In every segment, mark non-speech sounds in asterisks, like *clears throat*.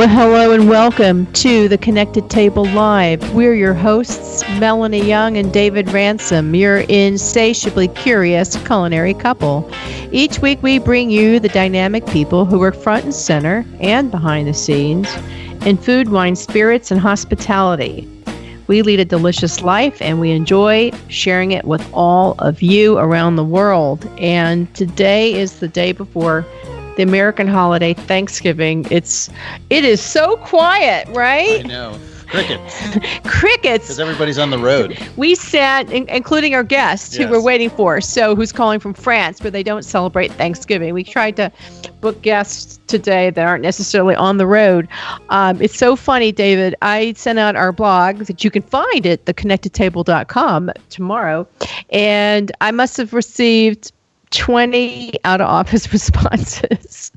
Well, hello and welcome to the Connected Table Live. We're your hosts, Melanie Young and David Ransom, your insatiably curious culinary couple. Each week, we bring you the dynamic people who work front and center and behind the scenes in food, wine, spirits, and hospitality. We lead a delicious life and we enjoy sharing it with all of you around the world. And today is the day before the American holiday Thanksgiving. It's it is so quiet, right? I know. Crickets. *laughs* Crickets. Because everybody's on the road. We sat, in, including our guests who we're waiting for. So, who's calling from France, where they don't celebrate Thanksgiving? We tried to book guests today that aren't necessarily on the road. Um, it's so funny, David. I sent out our blog that you can find at theconnectedtable.com tomorrow, and I must have received 20 out of office *laughs* responses.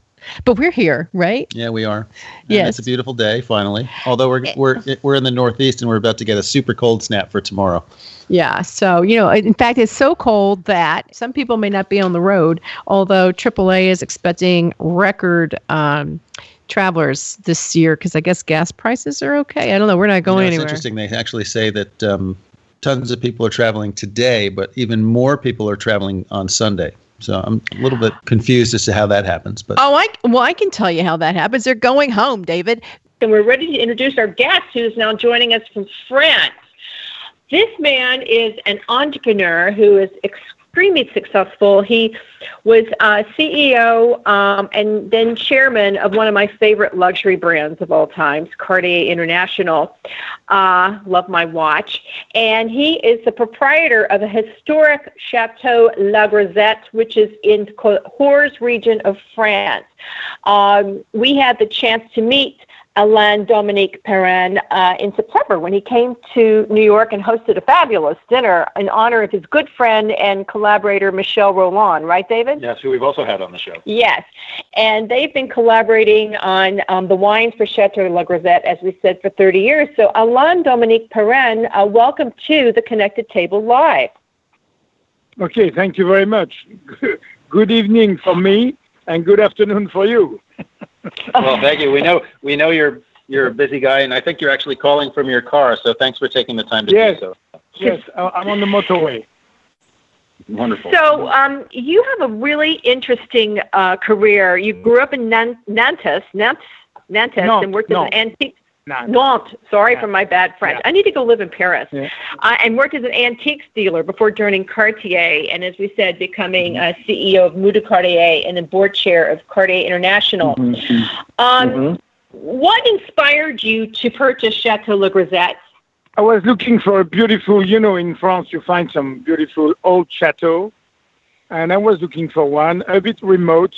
But we're here, right? Yeah, we are. And Yes. It's a beautiful day, finally. Although we're, we're, we're in the Northeast and we're about to get a super cold snap for tomorrow. Yeah. So, you know, in fact, it's so cold that some people may not be on the road, although AAA is expecting record um, travelers this year because I guess gas prices are okay. I don't know. We're not You know, going it's anywhere. interesting. They actually say that um, tons of people are traveling today, but even more people are traveling on Sunday. So I'm a little bit confused as to how that happens. But Oh, I well, I can tell you how that happens. They're going home, David. and we're ready to introduce our guest who's now joining us from France. This man is an entrepreneur who is extremely successful. He was uh, CEO um, and then chairman of one of my favorite luxury brands of all times, Cartier International. Uh, love my watch. And he is the proprietor of a historic Chateau Lagrezette, which is in Cahors region of France. Um, we had the chance to meet Alain Dominique Perrin uh, in September when he came to New York and hosted a fabulous dinner in honor of his good friend and collaborator Michel Rolland, right, David? Yes, who we've also had on the show. Yes, and they've been collaborating on um, the wines for Chateau Lagrezette, as we said, for 30 years. So, Alain Dominique Perrin, uh, welcome to the Connected Table Live. Okay, thank you very much. *laughs* Good evening for me and good afternoon for you. *laughs* Well, thank you. We know we know you're you're a busy guy, and I think you're actually calling from your car. So thanks for taking the time to Yes. do so. Yes, I- I'm on the motorway. Wonderful. So, um, you have a really interesting uh, career. You grew up in Nan- Nantes, Nantes, Nantes, Nantes, and worked as an antique. Nah, Nantes, sorry Yeah. for my bad French. Yeah. I need to go live in Paris. Yeah. Uh, and worked as an antiques dealer before joining Cartier, and as we said, becoming uh, CEO of Mude Cartier and then board chair of Cartier International. Mm-hmm. Um, Mhm. What inspired you to purchase Chateau Lagrezette? I was looking for a beautiful, you know, in France you find some beautiful old chateau, and I was looking for one a bit remote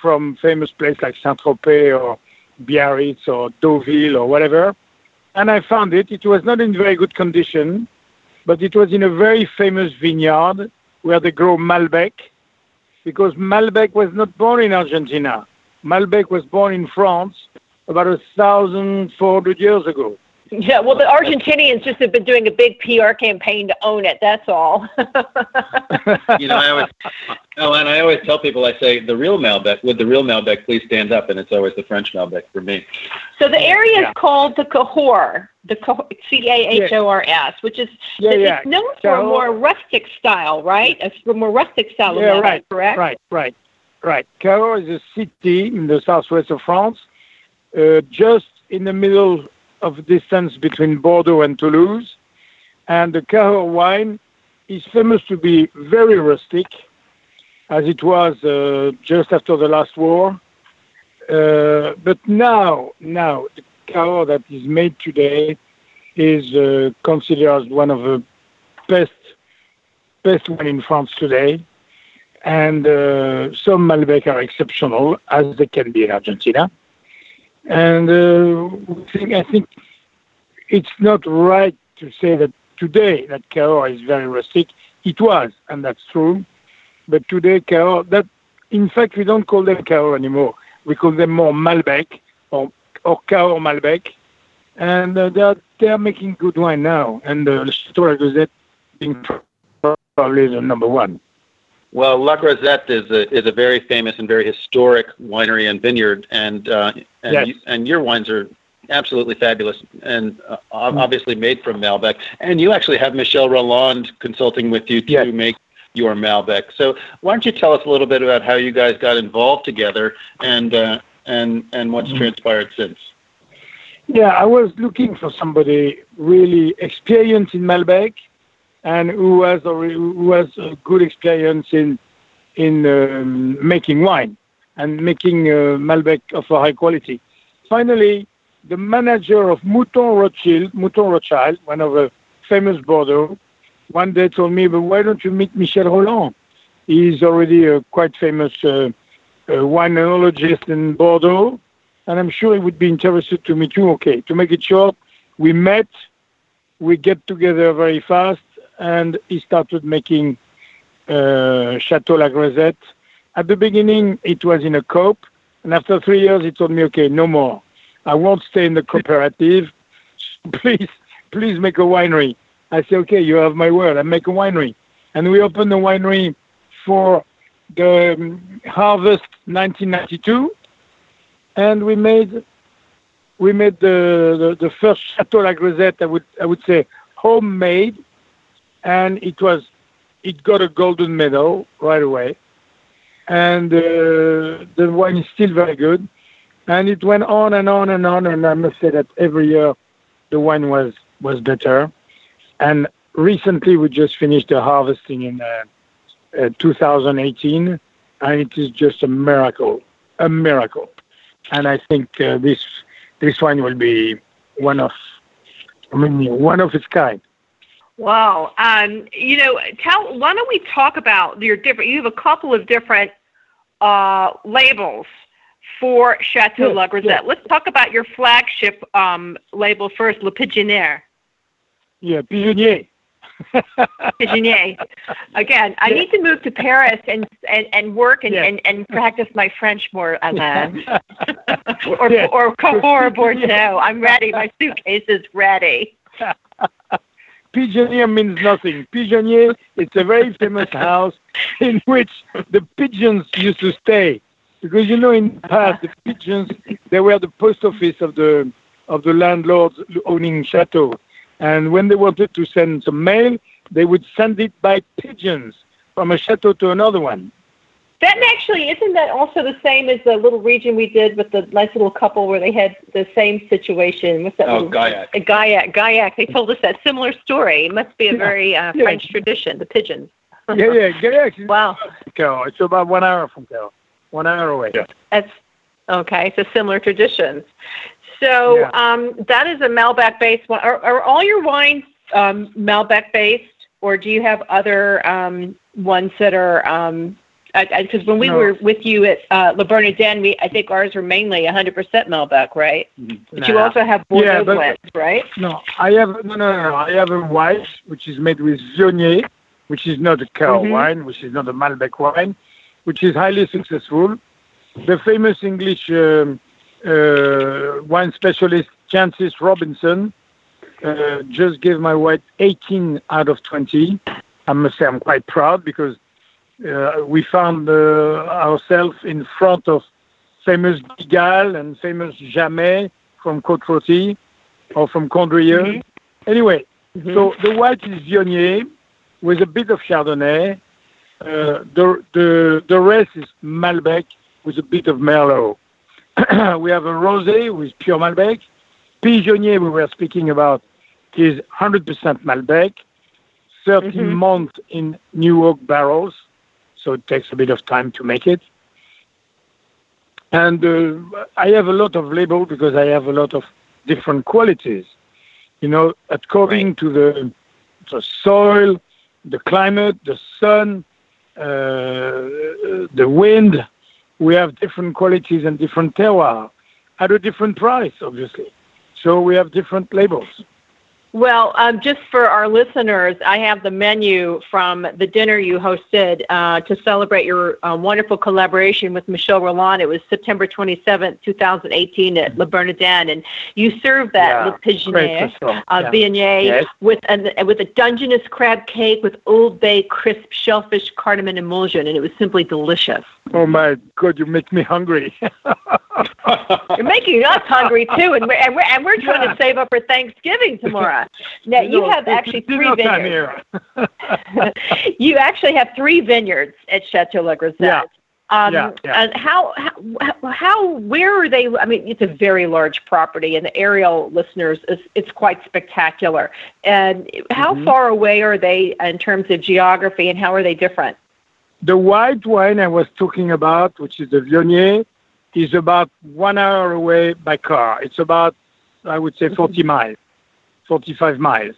from famous place like Saint-Tropez or Biarritz or Deauville or whatever. And I found it. It was not in very good condition, but it was in a very famous vineyard where they grow Malbec, because Malbec was not born in Argentina. Malbec was born in France about a thousand four hundred years ago. Yeah, well, the Argentinians just have been doing a big PR campaign to own it. That's all. *laughs* you know, I always, oh, and I always tell people, I say, the real Malbec, would the real Malbec please stand up? And it's always the French Malbec for me. So the area Yeah. is called the Cahors, the C-A-H-O-R-S, which is Yeah, it's yeah. known for a more rustic style, right? A more rustic style of Yeah, Malbec, right, correct? Right, right, right. Cahors is a city in the southwest of France, uh, just in the middle of distance between Bordeaux and Toulouse. And the Cahors wine is famous to be very rustic, as it was uh, just after the last war. Uh, but now, now the Cahors that is made today is uh, considered one of the best best wine in France today. And uh, some Malbec are exceptional, as they can be in Argentina. And uh, think, I think it's not right to say that today that Cahors is very rustic. It was, and that's true. But today, Cahors, that in fact, we don't call them Cahors anymore. We call them more Malbec or, or Cahors Malbec. And uh, they, are, they are making good wine now. And uh, Chateau Lagrezette being probably the number one. Well, Lagrezette is a is a very famous and very historic winery and vineyard, and uh, and Yes. you, and your wines are absolutely fabulous and uh, obviously made from Malbec. And you actually have Michel Rolland consulting with you to Yes. make your Malbec. So why don't you tell us a little bit about how you guys got involved together and uh, and and what's transpired since? Yeah, I was looking for somebody really experienced in Malbec and who has a, who has a good experience in in um, making wine and making uh, Malbec of a high quality. Finally, the manager of Mouton Rothschild, Mouton Rothschild, one of the famous Bordeaux, one day told me, "But why don't you meet Michel Rolland? He's already a quite famous uh, uh, winologist in Bordeaux." and I'm sure he would be interested to meet you. Okay, to make it short, we met, we get together very fast, and he started making uh, Chateau Lagrezette. At the beginning, it was in a coop, and after three years, he told me, okay, no more. I won't stay in the cooperative. *laughs* Please, please make a winery. I say, okay, you have my word. I make a winery, and we opened the winery for the um, harvest 1992 and we made we made the, the, the first Chateau Lagrezette, I would I would say homemade, and it was it got a golden medal right away, and uh, the wine is still very good, and it went on and on and on, and I must say that every year the wine was was better, and recently we just finished the harvesting in uh, uh, 2018, and it is just a miracle, a miracle. And I think uh, this this wine will be one of I mean one of its kind. Wow. Um, you know, tell. Why don't we talk about your different? You have a couple of different uh, labels for Chateau Yes, Lagrezette. yes. Let's talk about your flagship um, label first, Le Pigeonnier. Yeah, Pigeonnier. *laughs* Pigeonnier. Again, I Yeah. need to move to Paris and and, and work and, Yeah. and, and practice my French more. Uh, *laughs* or Yeah. or or Bordeaux. *laughs* I'm ready. My suitcase is ready. Pigeonnier means nothing. Pigeonier, it's a very famous *laughs* house in which the pigeons used to stay. Because you know, in the past, the pigeons they were the post office of the of the landlords owning chateau, and when they wanted to send some mail, they would send it by pigeons from a chateau to another one. That actually isn't that also the same as the little region we did with the nice little couple where they had the same situation. What's that? Oh, little, Gaillac. A Gaillac. Gaillac. They told us that similar story. It must be a Yeah. very uh, Yeah. French tradition. The pigeons. Yeah, yeah, *laughs* Gaillac is Wow. Cahors. It's about one hour from Cahors. One hour away. Yeah. That's okay. So similar traditions. So Yeah. um, that is a Malbec based one. Are, are all your wines um, Malbec based, or do you have other um, ones that are? Um, because when we No. were with you at uh, Bernardin, we I think ours were mainly 100% Malbec, right? But you also have Bordeaux Yeah, blends, right? No, I have no, no, no. I have a white which is made with Viognier, which is not a cow Mhm. wine, which is not a Malbec wine, which is highly successful. The famous English um, uh, wine specialist Jancis Robinson uh, just gave my white 18 out of 20. I must say I'm quite proud because uh, we found uh, ourselves in front of famous Guigal and famous Jamet from Côte Rôtie or from Condrieu. Mhm. Anyway, Mhm. so the white is Viognier with a bit of Chardonnay. Uh, the, the, the rest is Malbec with a bit of Merlot. *clears throat* we have a rosé with pure Malbec. Pigeonnier we were speaking about is 100% Malbec, 13 Mhm. months in New Oak barrels, so it takes a bit of time to make it. And uh, I have a lot of label because I have a lot of different qualities. You know, according to the, the soil, the climate, the sun, uh, the wind. We have different qualities and different terroir at a different price, obviously. So we have different labels. Well, um, just for our listeners, I have the menu from the dinner you hosted uh, to celebrate your uh, wonderful collaboration with Michel Rolland. It was September 27th, 2018 at Le Bernardin, and you served that Yeah, Le Pigeonnier, uh, yeah. Viognier Yes. with an, with a Dungeness crab cake with Old Bay crisp shellfish, cardamom, emulsion, and it was simply delicious. Oh my God, you make me hungry. *laughs* You're making us hungry too, and we're and we're, and we're trying Yeah. to save up for Thanksgiving tomorrow. *laughs* Now you know, have actually three time vineyards. *laughs* you actually have three vineyards at Chateau Lagrezette. Yeah. Um, Yeah, yeah. And how, how, how, where are they? I mean, it's a very large property, and the aerial listeners, is, it's quite spectacular. And how Mm-hmm. far away are they in terms of geography, and how are they different? The white wine I was talking about, which is the Viognier, is about one hour away by car. It's about, I would say, 40 miles, 45 miles.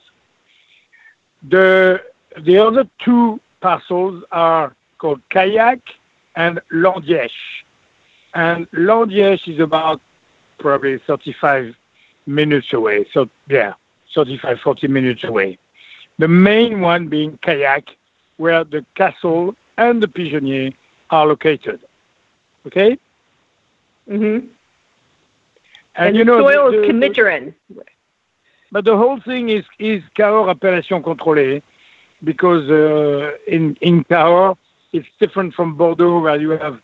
The, the other two parcels are called Caillac and Landièche. And Landièche is about probably 35 minutes away. So, yeah, 35, 40 minutes away. The main one being Caillac, where the castle and the pigeonnier are located. Okay? Mm-hmm. And, And, you the know, soil the- is the- but the whole thing is is Cahors appellation contrôlée because uh, in in Cahors it's different from Bordeaux where you have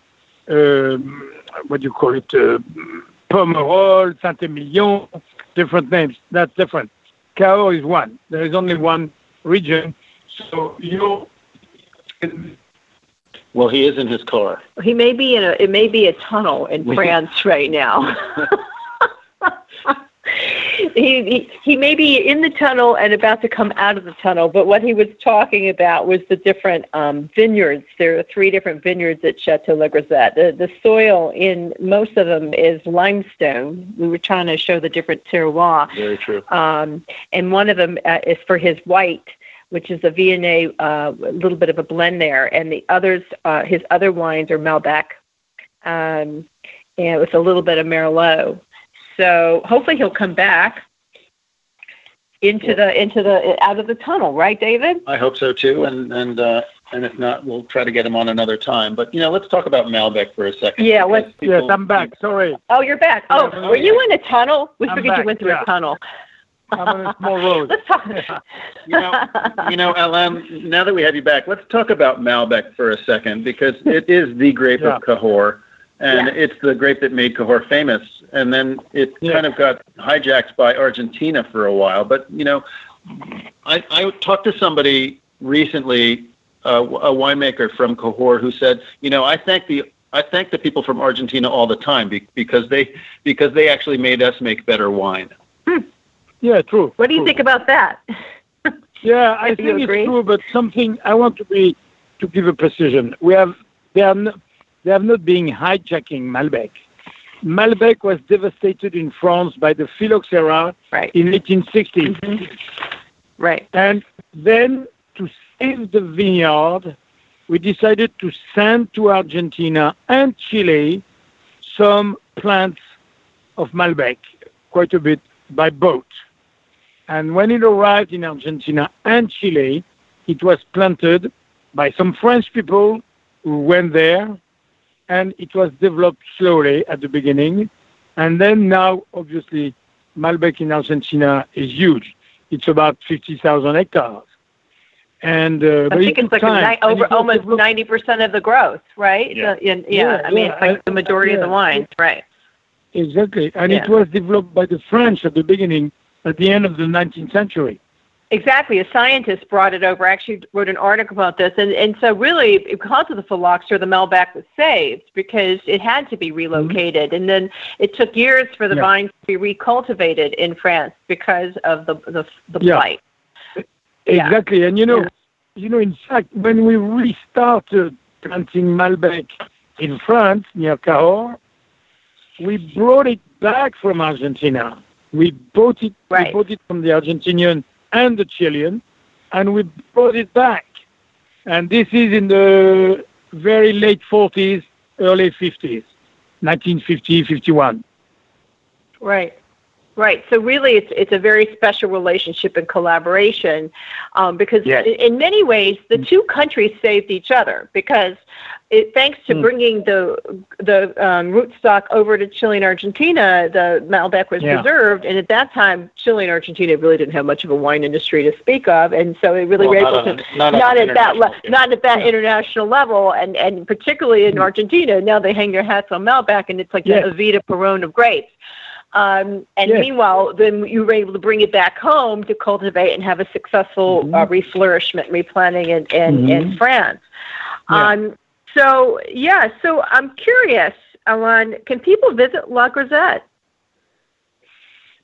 um, what do you call it uh, Pomerol, Saint-Emilion, different names. That's different. Cahors is one. There is only one region, so you. Well, he is in his car. He may be in a. It may be a tunnel in France right now. *laughs* he, he he may be in the tunnel and about to come out of the tunnel. But what he was talking about was the different um, vineyards. There are three different vineyards at Chateau Lagrezette. The the soil in most of them is limestone. We were trying to show the different terroir. Very true. Um, and one of them uh, is for his white, which is a Viognier, uh, a little bit of a blend there. And the others, uh, his other wines are Malbec, um, and with a little bit of Merlot. So hopefully he'll come back into the into the out of the tunnel, right, David? I hope so too, and and uh, and if not, we'll try to get him on another time. But you know, let's talk about Malbec for a second. Yeah, let's- Yes, I'm back. Sorry, Oh, you're back. Oh, Yeah, were you in a tunnel? We I'm figured you went through yeah. a tunnel. I'm on a small *laughs* road. Let's talk. You know, you know, Alain. Now that we have you back, let's talk about Malbec for a second because *laughs* it is the grape of Cahors, and Yeah. it's the grape that made Cahors famous. And then it Yeah. kind of got hijacked by Argentina for a while. But you know, I, I talked to somebody recently, uh, a winemaker from Cahors, who said, you know, I thank the I thank the people from Argentina all the time because they because they actually made us make better wine. Yeah, true. What do you true. think about that? *laughs* Yeah, I think agree? it's true, but something I want to be to give a precision. We have they are not, they have not been hijacking Malbec. Malbec was devastated in France by the phylloxera Right. in 1860, Mhm. Right. and then to save the vineyard, we decided to send to Argentina and Chile some plants of Malbec, quite a bit by boat. And when it arrived in Argentina and Chile, it was planted by some French people who went there, and it was developed slowly at the beginning. And then now, obviously, Malbec in Argentina is huge. It's about 50,000 hectares. And uh, I but think it it's like time, ni- over it almost developed- ninety percent of the growth, right? Yeah. The- in- yeah, Yeah, I mean, yeah, it's like I- the majority of the yeah. wines, right? Exactly. And Yeah. it was developed by the French at the beginning, at the end of the 19th century. Exactly. A scientist brought it over. Actually, wrote an article about this, and and so really, because of the phylloxera, the Malbec was saved because it had to be mm-hmm. relocated, and then it took years for the Yeah. vines to be recultivated in France because of the the, the Yeah. blight. Yeah. Exactly. And you know, you know, in fact, when we restarted planting Malbec in France near Cahors, we brought it back from Argentina. We bought it, Right. we bought it from the Argentinian and the Chilean, and we brought it back. And this is in the very late 40s, early 50s, 1950, 51. Right. Right. So really, it's it's a very special relationship and collaboration, um, because Yes. in, many ways the two countries saved each other because it, thanks to Mm. bringing the the um, rootstock over to Chile and Argentina, the Malbec was Yeah. preserved, and at that time, Chile and Argentina really didn't have much of a wine industry to speak of, and so it really Well, not on to not not at that le- not at that international level, and and particularly in Argentina, now they hang their hats on Malbec, and it's like Yes. the Evita Perón of grapes. Um, and Yes. meanwhile, then you were able to bring it back home to cultivate and have a successful Mhm. uh, reflourishment, replanting in, in, in Mhm. France. Yeah. Um, so, yeah, so I'm curious, Alain, can people visit Lagrezette?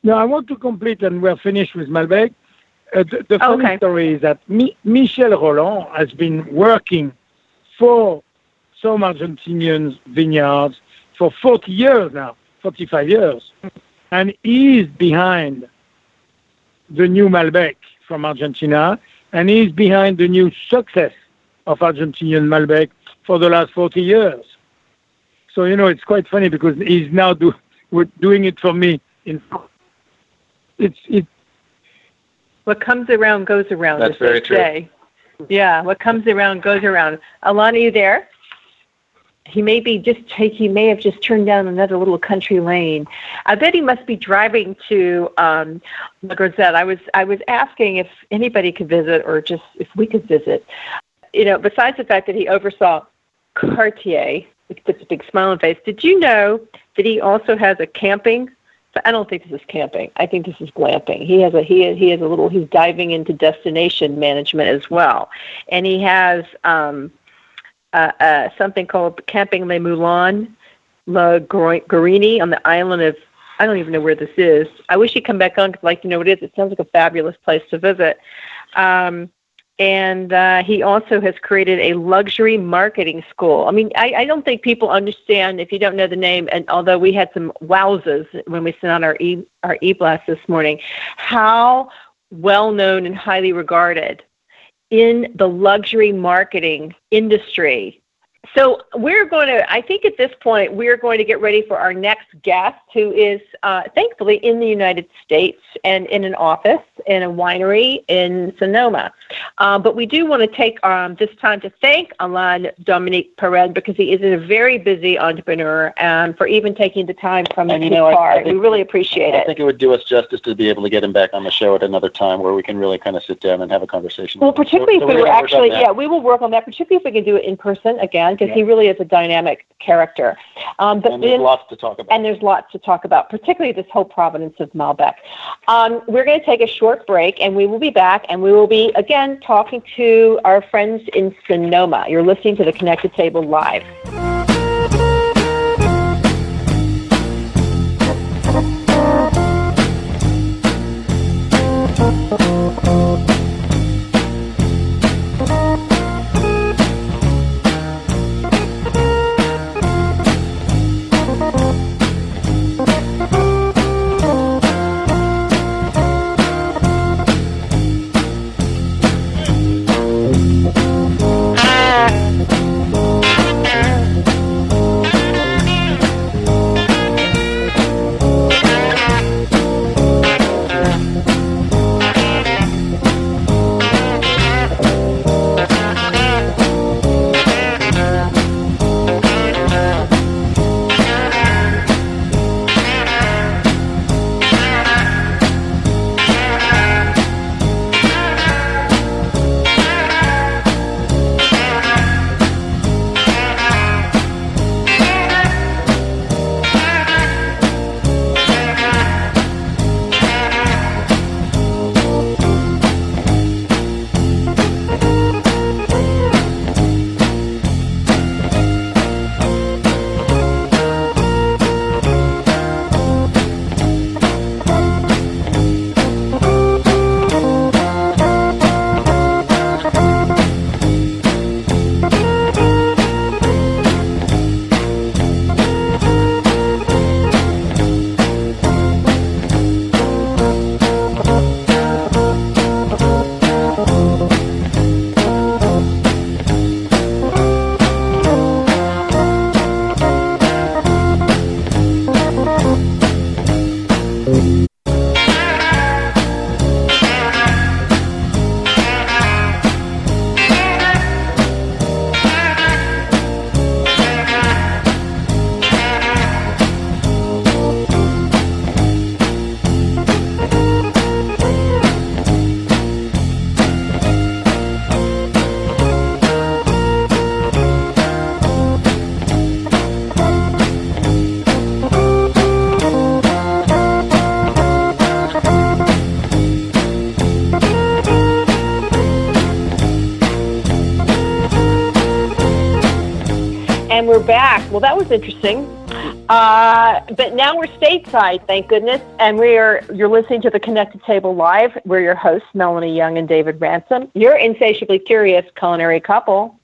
No, I want to complete, and we're finished with Malbec. Uh, the the funny Okay. story is that Mi- Michel Rolland has been working for some Argentinian vineyards for 40 years now, 45 years. And he's behind the new Malbec from Argentina, and he's behind the new success of Argentinian Malbec for the last 40 years. So, you know, it's quite funny because he's now do, doing it for me in it's it What comes around goes around. That's very true. say. Yeah, what comes around goes around. Alana, are you there? He may be just take. He may have just turned down another little country lane. I bet he must be driving to um, Lagrezette. I was I was asking if anybody could visit or just if we could visit. You know, besides the fact that he oversaw Cartier, which puts a big smile on face. Did you know that he also has a camping I don't think this is camping. I think this is glamping. He has a he he has a little he's diving into destination management as well, and he has um, uh, uh, something called Camping Le Moulin, Gro- Guarini on the island of I don't even know where this is. I wish he'd come back on because I'd like to know what it is. It sounds like a fabulous place to visit. Um, and uh, he also has created a luxury marketing school. I mean, I, I don't think people understand if you don't know the name. And although we had some wowzers when we sent out our e our e blast this morning, how well known and highly regarded in the luxury marketing industry. So we're going to, I think at this point, we're going to get ready for our next guest, who is uh, thankfully in the United States and in an office in a winery in Sonoma. Um, but we do want to take um, this time to thank Alain Dominique Perrin because he is a very busy entrepreneur and for even taking the time from And, you his know, car. We really appreciate I it. I think it would do us justice to be able to get him back on the show at another time where we can really kind of sit down and have a conversation. Well, particularly So- if so we we're were gonna work on actually, yeah, we will work on that, particularly if we can do it in person again, because yeah. he really is a dynamic character. Um, but and there's in, lots to talk about. And there's lots to talk about, particularly this whole province of Malbec. Um, we're going to take a short break, and we will be back, and we will be again talking to our friends in Sonoma. You're listening to the Connected Table live. Well, that was interesting. Uh, but now we're stateside, thank goodness. And we are you're listening to the Connected Table Live. We're your hosts, Melanie Young and David Ransom. You're insatiably curious culinary couple.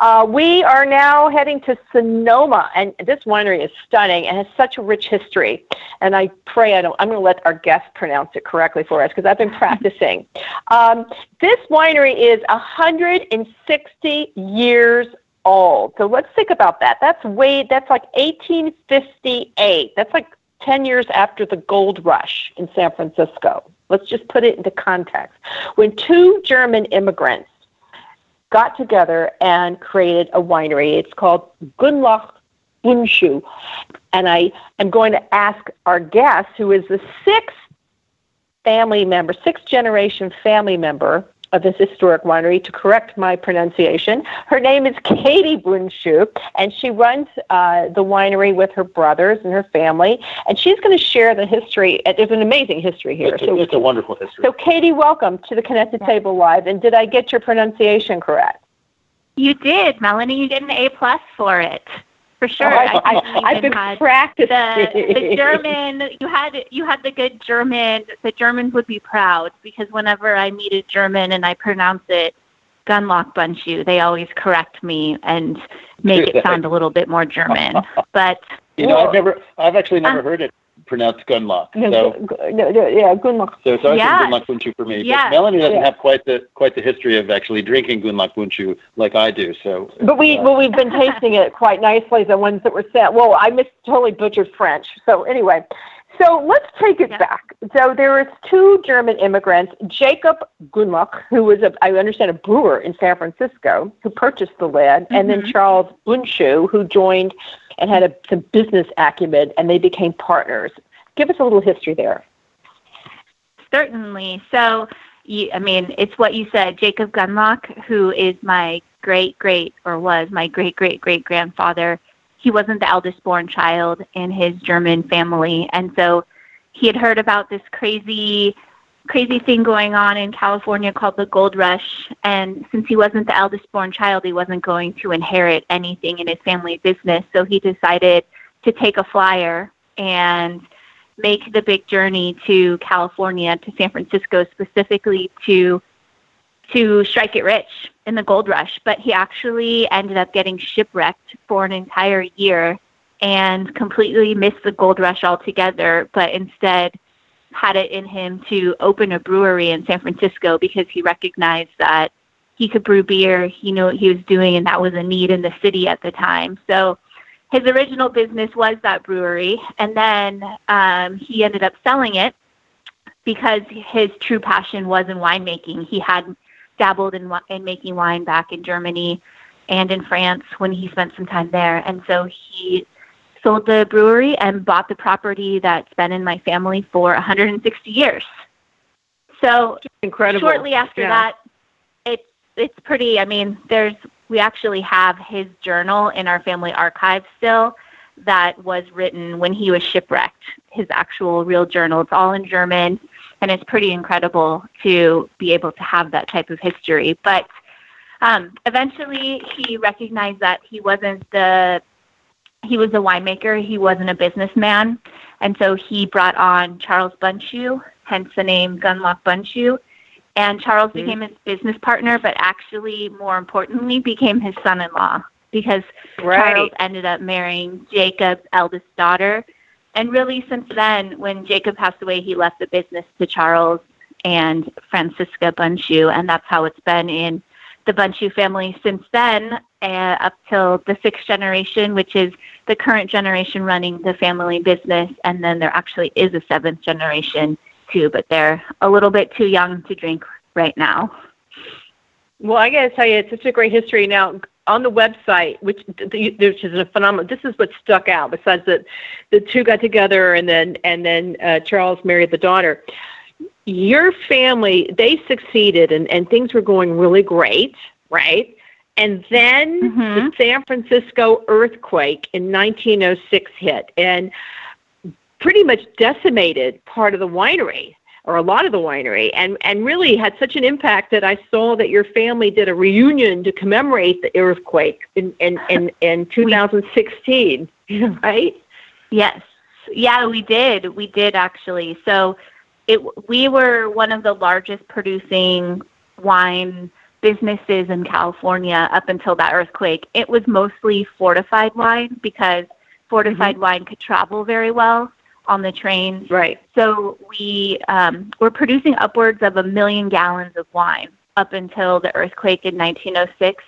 Uh, we are now heading to Sonoma, and this winery is stunning and has such a rich history. And I pray I don't. I'm going to let our guest pronounce it correctly for us because I've been practicing. *laughs* Um, this winery is 160 years old. So let's think about that. That's way. That's like 1858. That's like 10 years after the gold rush in San Francisco. Let's just put it into context. When two German immigrants got together and created a winery. It's called Gundlach Bundschu. And I am going to ask our guest, who is the sixth family member, sixth generation family member of this historic winery to correct my pronunciation. Her name is Katie Bundschu, and she runs uh, the winery with her brothers and her family. And she's going to share the history. There's an amazing history here. It's, so, it's a wonderful history. So, Katie, welcome to the Connected Table Live. And did I get your pronunciation correct? You did, Melanie. You get an A plus for it for sure. Oh, I, have *laughs* been practicing. The, the German, you had you had the good German. The Germans would be proud because whenever I meet a German and I pronounce it Gundlach Bundschu, they always correct me and make it sound a little bit more German. *laughs* But you know, I've never, I've actually never uh, heard it pronounced Gundlach. No, so, no, no, yeah, Gundlach. So it's always yeah. Gundlach Bundschu for me. Yeah. But Melanie doesn't yeah. have quite the quite the history of actually drinking Gundlach Bundschu like I do. So. But we uh, well we've been tasting it quite nicely. The ones that were sent. Well, I missed totally butchered French. So anyway. So let's take it yeah. back. So there was two German immigrants, Jacob Gundlach, who was, a, I understand, a brewer in San Francisco, who purchased the land, mm-hmm. and then mm-hmm. Charles Bundschu, who joined and had a, some business acumen, and they became partners. Give us a little history there. Certainly. So, you, I mean, it's what you said. Jacob Gundlach, who is my great great or was my great great great grandfather, he wasn't the eldest born child in his German family, and so he had heard about this crazy crazy thing going on in California called the gold rush. And since he wasn't the eldest born child, he wasn't going to inherit anything in his family business. So he decided to take a flyer and make the big journey to California, to San Francisco specifically to to strike it rich in the gold rush. But he actually ended up getting shipwrecked for an entire year and completely missed the gold rush altogether, but instead had it in him to open a brewery in San Francisco because he recognized that he could brew beer, he knew what he was doing, and that was a need in the city at the time. So his original business was that brewery, and then um, he ended up selling it because his true passion was in winemaking. He had dabbled in, in making wine back in Germany and in France when he spent some time there, and so he sold the brewery and bought the property that's been in my family for 160 years. So incredible. Shortly after yeah. that, it's it's pretty. I mean, there's we actually have his journal in our family archive still that was written when he was shipwrecked. His actual real journal. It's all in German, and it's pretty incredible to be able to have that type of history. But um, eventually, he recognized that he wasn't the he was a winemaker. He wasn't a businessman. And so he brought on Charles Bundschu, hence the name Gundlach Bundschu. And Charles mm-hmm. became his business partner, but actually, more importantly, became his son in law because right. Charles ended up marrying Jacob's eldest daughter. And really, since then, when Jacob passed away, he left the business to Charles and Francisca Bundschu. And that's how it's been in the Bundschu family since then, uh, up till the sixth generation, which is the current generation running the family business. And then there actually is a seventh generation too, but they're a little bit too young to drink right now. Well, I got to tell you, it's such a great history. Now, on the website, which which is a phenomenal. This is what stuck out. Besides that, the two got together, and then and then uh, Charles married the daughter your family they succeeded and, and things were going really great right and then mm-hmm. the san francisco earthquake in 1906 hit and pretty much decimated part of the winery or a lot of the winery, and and really had such an impact that I saw that your family did a reunion to commemorate the earthquake in in in, in *laughs* 2016, right? Yes, yeah, we did. We did actually. So it we were one of the largest producing wine businesses in California up until that earthquake. It was mostly fortified wine because fortified mm-hmm. wine could travel very well on the trains. Right. So we um, were producing upwards of a million gallons of wine up until the earthquake in 1906.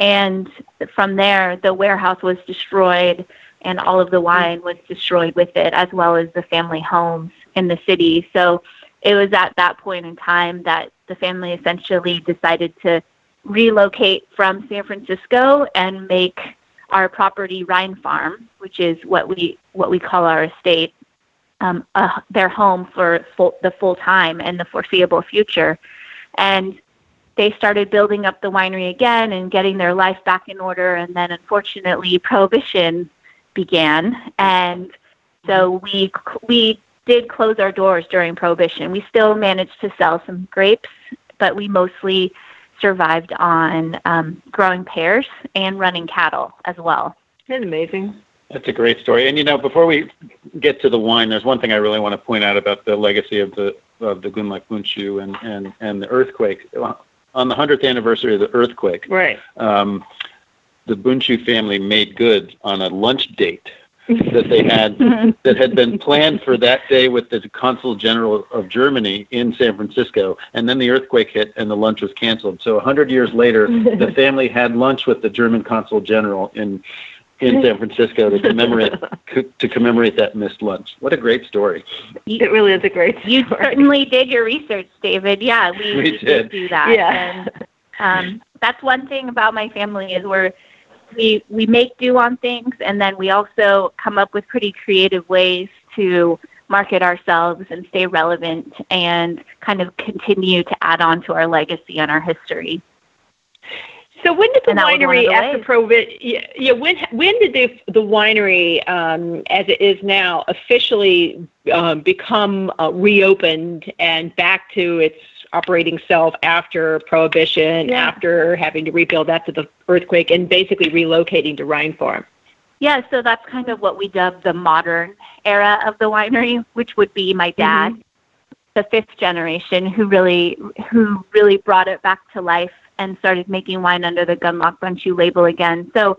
And from there, the warehouse was destroyed and all of the wine was destroyed with it, as well as the family homes in the city. So it was at that point in time that the family essentially decided to relocate from San Francisco and make our property Rhine Farm, which is what we what we call our estate, um, uh, their home for full, the full time and the foreseeable future. And they started building up the winery again and getting their life back in order. And then, unfortunately, prohibition began, and so we we did close our doors during prohibition. We still managed to sell some grapes, but we mostly survived on um, growing pears and running cattle as well. That's amazing. That's a great story. And you know, before we get to the wine, there's one thing I really want to point out about the legacy of the of the Gundlach Bundschu and and and the earthquake. On the hundredth anniversary of the earthquake, right? Um, the Bundschu family made good on a lunch date that they had *laughs* that had been planned for that day with the consul general of Germany in San Francisco, and then the earthquake hit and the lunch was canceled. So a hundred years later, the *laughs* family had lunch with the German consul general in in San Francisco to commemorate to commemorate that missed lunch. What a great story! It really is a great. Story. You certainly did your research, David. Yeah, we, we, we did. did. do that. Yeah. And, um, that's one thing about my family is we're we we make do on things, and then we also come up with pretty creative ways to market ourselves and stay relevant and kind of continue to add on to our legacy and our history. So when did the winery after prohibition? Yeah, yeah, when when did the the winery, um, as it is now, officially um, become uh, reopened and back to its operating self after prohibition, yeah. after having to rebuild after the earthquake, and basically relocating to Rhine Farm? Yeah, so that's kind of what we dub the modern era of the winery, which would be my dad, mm-hmm. the fifth generation, who really who really brought it back to life and started making wine under the Gundlach Bundschu label again. So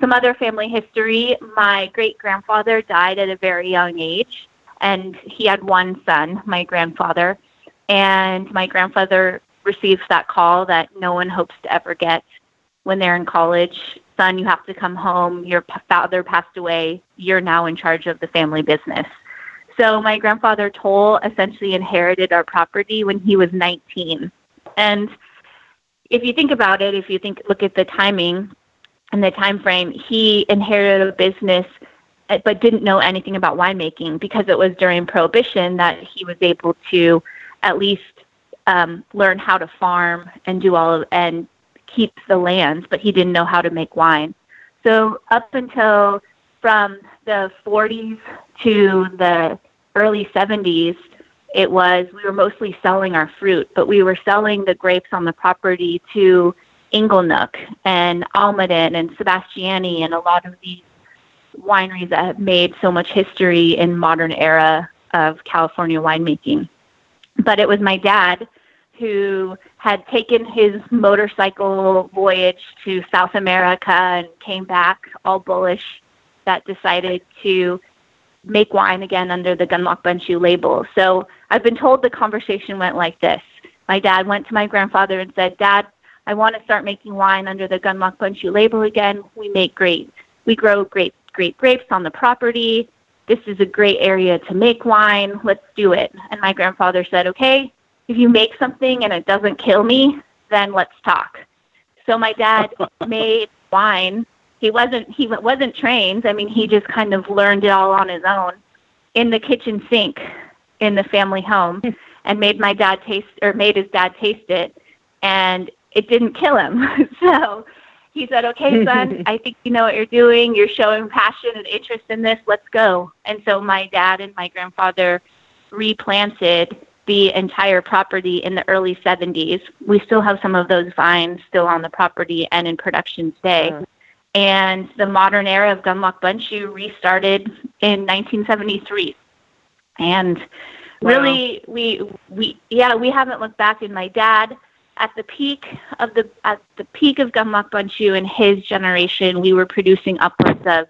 some other family history, my great grandfather died at a very young age and he had one son, my grandfather, and my grandfather receives that call that no one hopes to ever get when they're in college. Son, you have to come home. Your father passed away. You're now in charge of the family business. So my grandfather Towle essentially inherited our property when he was 19. And if you think about it, if you think look at the timing and the time frame, he inherited a business eh, but didn't know anything about winemaking because it was during prohibition that he was able to at least um, learn how to farm and do all of and keep the lands, but he didn't know how to make wine. So up until from the 40s to the early 70s, it was we were mostly selling our fruit, but we were selling the grapes on the property to Inglenook and Almaden and Sebastiani and a lot of these wineries that have made so much history in modern era of California winemaking. But it was my dad who had taken his motorcycle voyage to South America and came back all bullish that decided to make wine again under the Gundlach Bundschu label. So I've been told the conversation went like this. My dad went to my grandfather and said, Dad, I want to start making wine under the Gundlach Bundschu label again. We make great, we grow great, great grapes on the property this is a great area to make wine. Let's do it. And my grandfather said, okay, if you make something and it doesn't kill me, then let's talk. So my dad *laughs* made wine. He wasn't he wasn't trained. I mean, he just kind of learned it all on his own in the kitchen sink in the family home hmm. and made my dad taste or made his dad taste it and it didn't kill him. *laughs* so he said, "Okay, son, *laughs* I think you know what you're doing. You're showing passion and interest in this. Let's go." And so my dad and my grandfather replanted the entire property in the early 70s. We still have some of those vines still on the property and in production today. Mm. And the modern era of Gundlach Bundschu restarted in 1973. And wow. really, we we yeah, we haven't looked back. And my dad, at the peak of the at the peak of Gundlach Bundschu and his generation, we were producing upwards of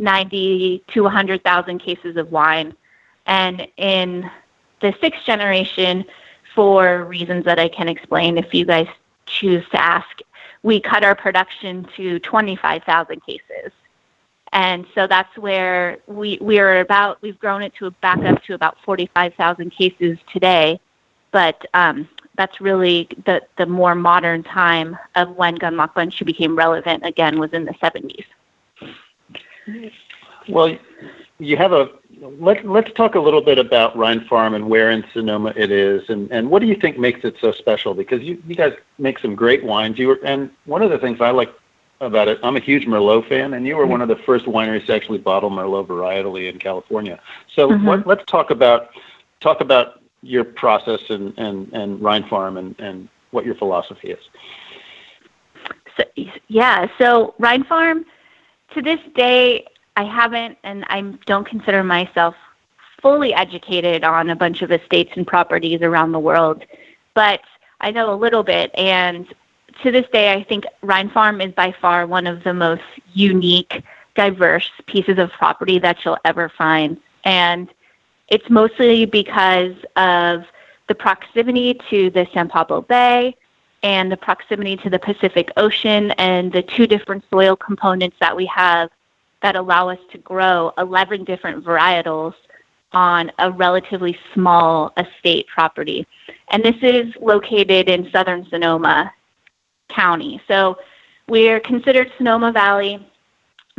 90 to 100,000 cases of wine. And in the sixth generation, for reasons that I can explain if you guys choose to ask, we cut our production to 25,000 cases. And so that's where we, we are about, we've grown it to back up to about 45,000 cases today. But um, that's really the, the more modern time of when Gundlach Bundschu became relevant again was in the 70s. Well, you have a let, let's talk a little bit about Rhine Farm and where in Sonoma it is, and, and what do you think makes it so special? Because you, you guys make some great wines. You were, and one of the things I like about it, I'm a huge Merlot fan, and you were mm-hmm. one of the first wineries to actually bottle Merlot varietally in California. So mm-hmm. what, let's talk about talk about your process and, and, and Rhine Farm and, and what your philosophy is. So, yeah, so Rhine Farm, to this day, I haven't, and I don't consider myself fully educated on a bunch of estates and properties around the world, but I know a little bit. And to this day, I think Rhine Farm is by far one of the most unique, diverse pieces of property that you'll ever find. And it's mostly because of the proximity to the San Pablo Bay and the proximity to the Pacific Ocean and the two different soil components that we have that allow us to grow 11 different varietals on a relatively small estate property. And this is located in southern Sonoma County. So we're considered Sonoma Valley,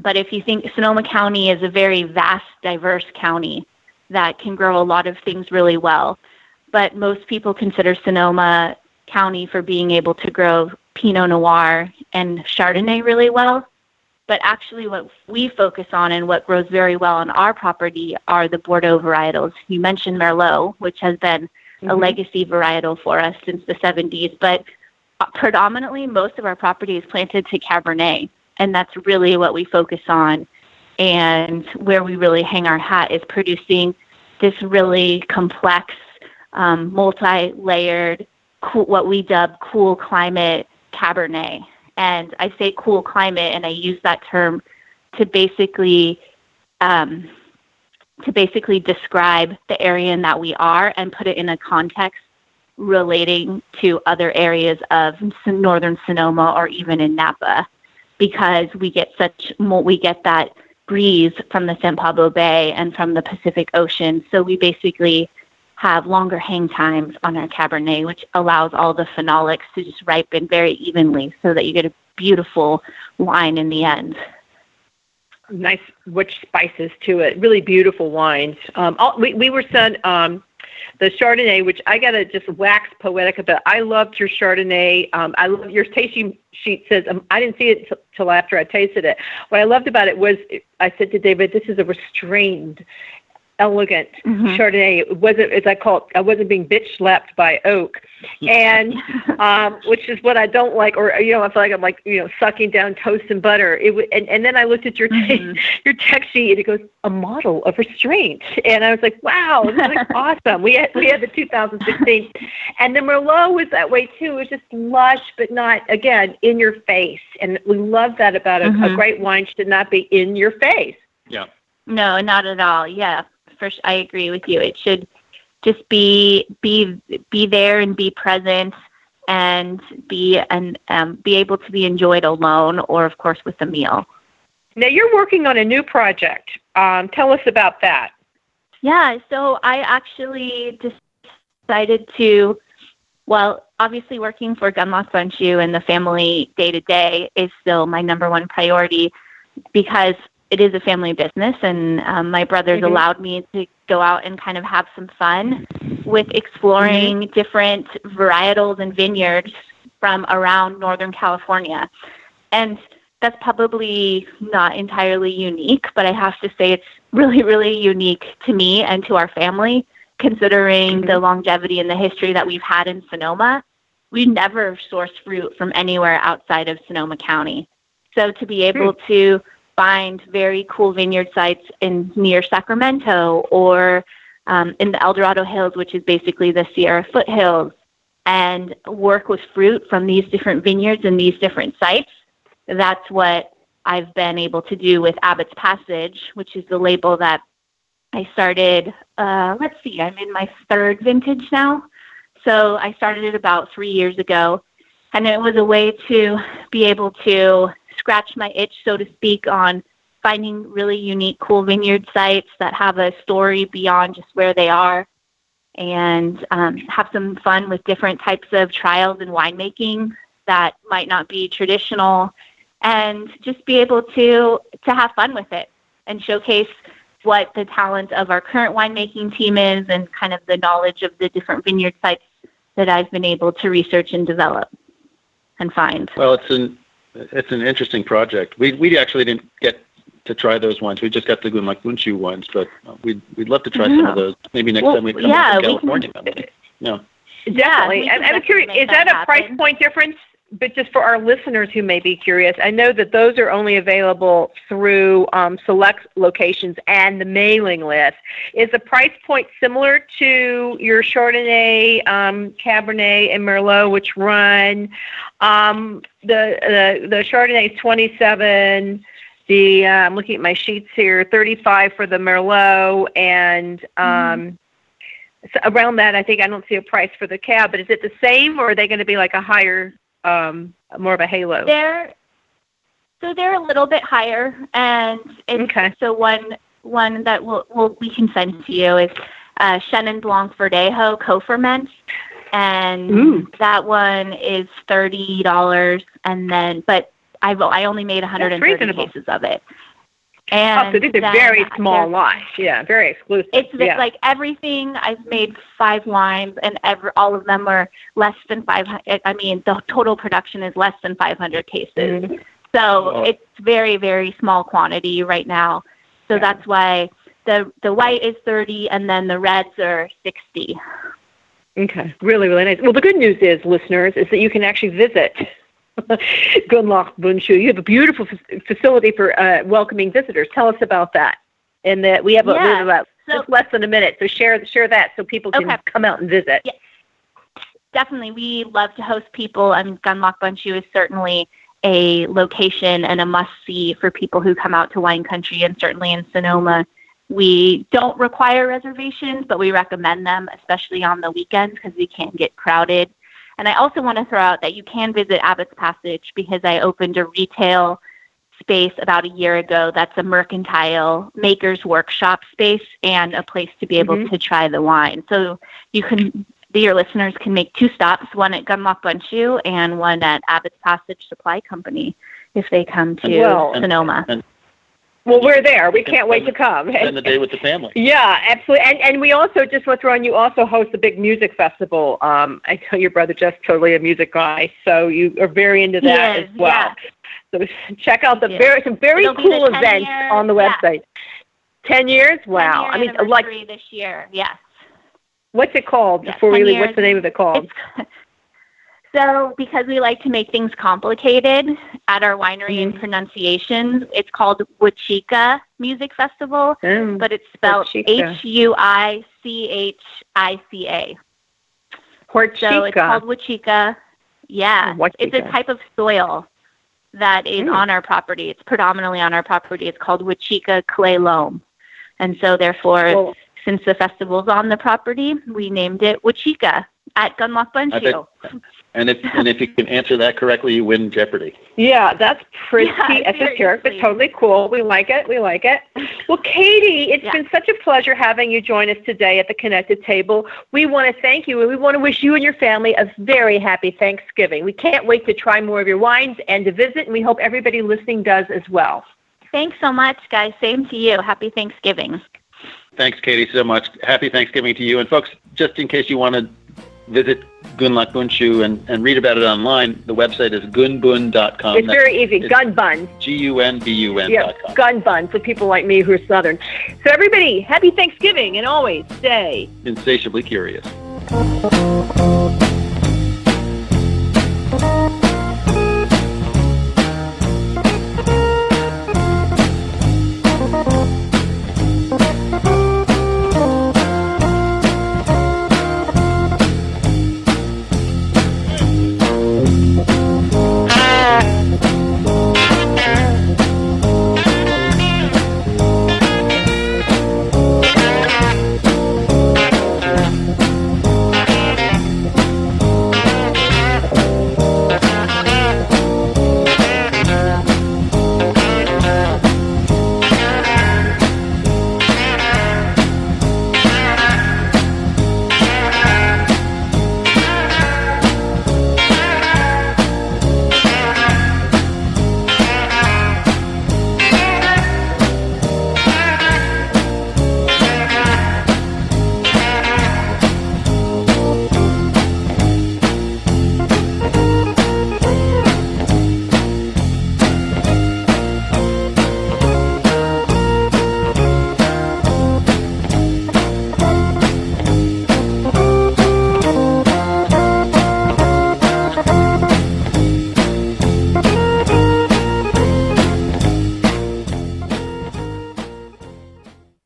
but if you think Sonoma County is a very vast, diverse county that can grow a lot of things really well. But most people consider Sonoma County for being able to grow Pinot Noir and Chardonnay really well. But actually, what we focus on and what grows very well on our property are the Bordeaux varietals. You mentioned Merlot, which has been mm-hmm. a legacy varietal for us since the 70s, but uh, predominantly most of our property is planted to Cabernet, and that's really what we focus on. And where we really hang our hat is producing this really complex, um, multi layered, cool, what we dub cool climate Cabernet. And I say cool climate, and I use that term to basically um, to basically describe the area in that we are and put it in a context relating to other areas of northern Sonoma or even in Napa, because we get such we get that breeze from the San Pablo Bay and from the Pacific Ocean. So we basically have longer hang times on our Cabernet, which allows all the phenolics to just ripen very evenly so that you get a beautiful wine in the end. Nice rich spices to it. Really beautiful wines. Um, all, we, we were sent um, the Chardonnay, which I gotta just wax poetic about. I loved your Chardonnay. Um, I love your tasting sheet says um, I didn't see it till after I tasted it. What I loved about it was I said to David, "This is a restrained elegant mm-hmm. Chardonnay. It wasn't, as I call it, I wasn't being bitch slapped by oak, and *laughs* um, which is what I don't like. Or you know, I feel like I'm like you know sucking down toast and butter. It w- and and then I looked at your mm-hmm. *laughs* your text sheet and it goes a model of restraint, and I was like, wow, this is like *laughs* awesome. We had we had the 2016, and the Merlot was that way too. It was just lush, but not again in your face, and we love that about a, mm-hmm. a great wine should not be in your face. Yeah. No, not at all. Yeah I agree with you. It should just be be be there and be present and be and um, be able to be enjoyed alone or of course with a meal. Now you're working on a new project. Um, tell us about that. Yeah, so I actually decided to well, obviously working for Gundlach Bundschu and the family day to day is still my number one priority because it is a family business, and um, my brothers mm-hmm. allowed me to go out and kind of have some fun with exploring mm-hmm. different varietals and vineyards from around Northern California. And that's probably not entirely unique, but I have to say it's really, really unique to me and to our family considering the longevity and the history that we've had in Sonoma, we never source fruit from anywhere outside of Sonoma County. So to be able hmm. to find very cool vineyard sites in near Sacramento or um, in the El Dorado Hills, which is basically the Sierra foothills, and work with fruit from these different vineyards and these different sites. That's what I've been able to do with Abbott's Passage, which is the label that I started. Uh, let's see, I'm in my third vintage now. So I started it about three years ago, and it was a way to be able to scratch my itch, so to speak, on finding really unique, cool vineyard sites that have a story beyond just where they are, and um, have some fun with different types of trials in winemaking that might not be traditional, and just be able to to have fun with it and showcase what the talent of our current winemaking team is and kind of the knowledge of the different vineyard sites that I've been able to research and develop and find. Well, it's an it's an interesting project. We we actually didn't get to try those wines. We just got the Gundlach Bundschu wines, but uh, we'd we'd love to try some of those. Maybe next well, time we come yeah, to California. Can, *laughs* yeah. Definitely. Yeah, I'm curious, is that, that a price point difference but just for our listeners who may be curious, I know that those are only available through um, select locations and the mailing list. Is the price point similar to your Chardonnay, um, Cabernet, and Merlot, which run um, the, the the Chardonnay is twenty seven. The uh, I'm looking at my sheets here, thirty five for the Merlot, and um, so around that, I think I don't see a price for the cab, but is it the same or are they going to be like a higher um, more of a halo? They're so they're a little bit higher, and it's, okay. so one one that we'll, we'll we can send to you is uh, Chenin Blanc Verdejo co-ferment, and Ooh. that one is thirty dollars, and then but I I only made 130 cases of it. And oh, so these are very small lines. Yeah, very exclusive. It's yeah. like everything. I've made five wines, and every all of them are less than five. I mean, the total production is less than 500 cases. Mm-hmm. So oh. it's very, very small quantity right now. So yeah. that's why the the white is 30, and then the reds are 60. Okay, really, really nice. Well, the good news is, listeners, is that you can actually visit *laughs* Gundlach Bundschu. You have a beautiful f- facility for uh, welcoming visitors. Tell us about that. And that we have, a, yeah. about so, just less than a minute, so share share that so people can okay. come out and visit. Yeah. Definitely, we love to host people. and mean, Gundlach Bundschu is certainly a location and a must see for people who come out to wine country, and certainly in Sonoma. We don't require reservations, but we recommend them, especially on the weekends because we can get crowded. And I also want to throw out that you can visit Abbott's Passage because I opened a retail space about a year ago that's a mercantile maker's workshop space and a place to be able mm-hmm. to try the wine. So you can your listeners can make two stops, one at Gundlach Bundschu and one at Abbott's Passage Supply Company if they come to well, Sonoma. And, well, we're there. We can't wait to come. Spend the day with the family. *laughs* Yeah, absolutely. And and we also just want to throw on. You also host a big music festival. Um, I know your brother just totally a music guy, so you are very into that is, as well. Yeah. So *laughs* check out the very some very It'll cool events years, on the yeah. website. Ten years? Wow. 10 year I mean, like this year. Yes. What's it called? Yes, Before we leave, what's the name of it called? *laughs* So, because we like to make things complicated at our winery Mm-hmm. and pronunciations, it's called Wachika Music Festival, Mm, but it's spelled Huichica. H U I C H I C A. So it's called Wachika. Yeah, it's a type of soil that is Mm. on our property. It's predominantly on our property. It's called Wachika clay loam, and so therefore, Well- since the festival's on the property, we named it Huichica at Gundlach I Bundschu. And if and if you can answer that correctly, you win Jeopardy. Yeah, that's pretty Yeah, esoteric, but totally cool. We like it. We like it. Well, Katie, it's Yeah. been such a pleasure having you join us today at the Connected Table. We want to thank you, and we want to wish you and your family a very happy Thanksgiving. We can't wait to try more of your wines and to visit, and we hope everybody listening does as well. Thanks so much, guys. Same to you. Happy Thanksgiving. Thanks, Katie, so much. Happy Thanksgiving to you. And folks, just in case you want to visit Gundlach Bundschu and, and read about it online. The website is gunbun.com. It's very easy. Buns. G-U-N-B-U-N Yeah, dot com. gun for people like me who are Southern. So everybody, happy Thanksgiving and always stay Insatiably curious.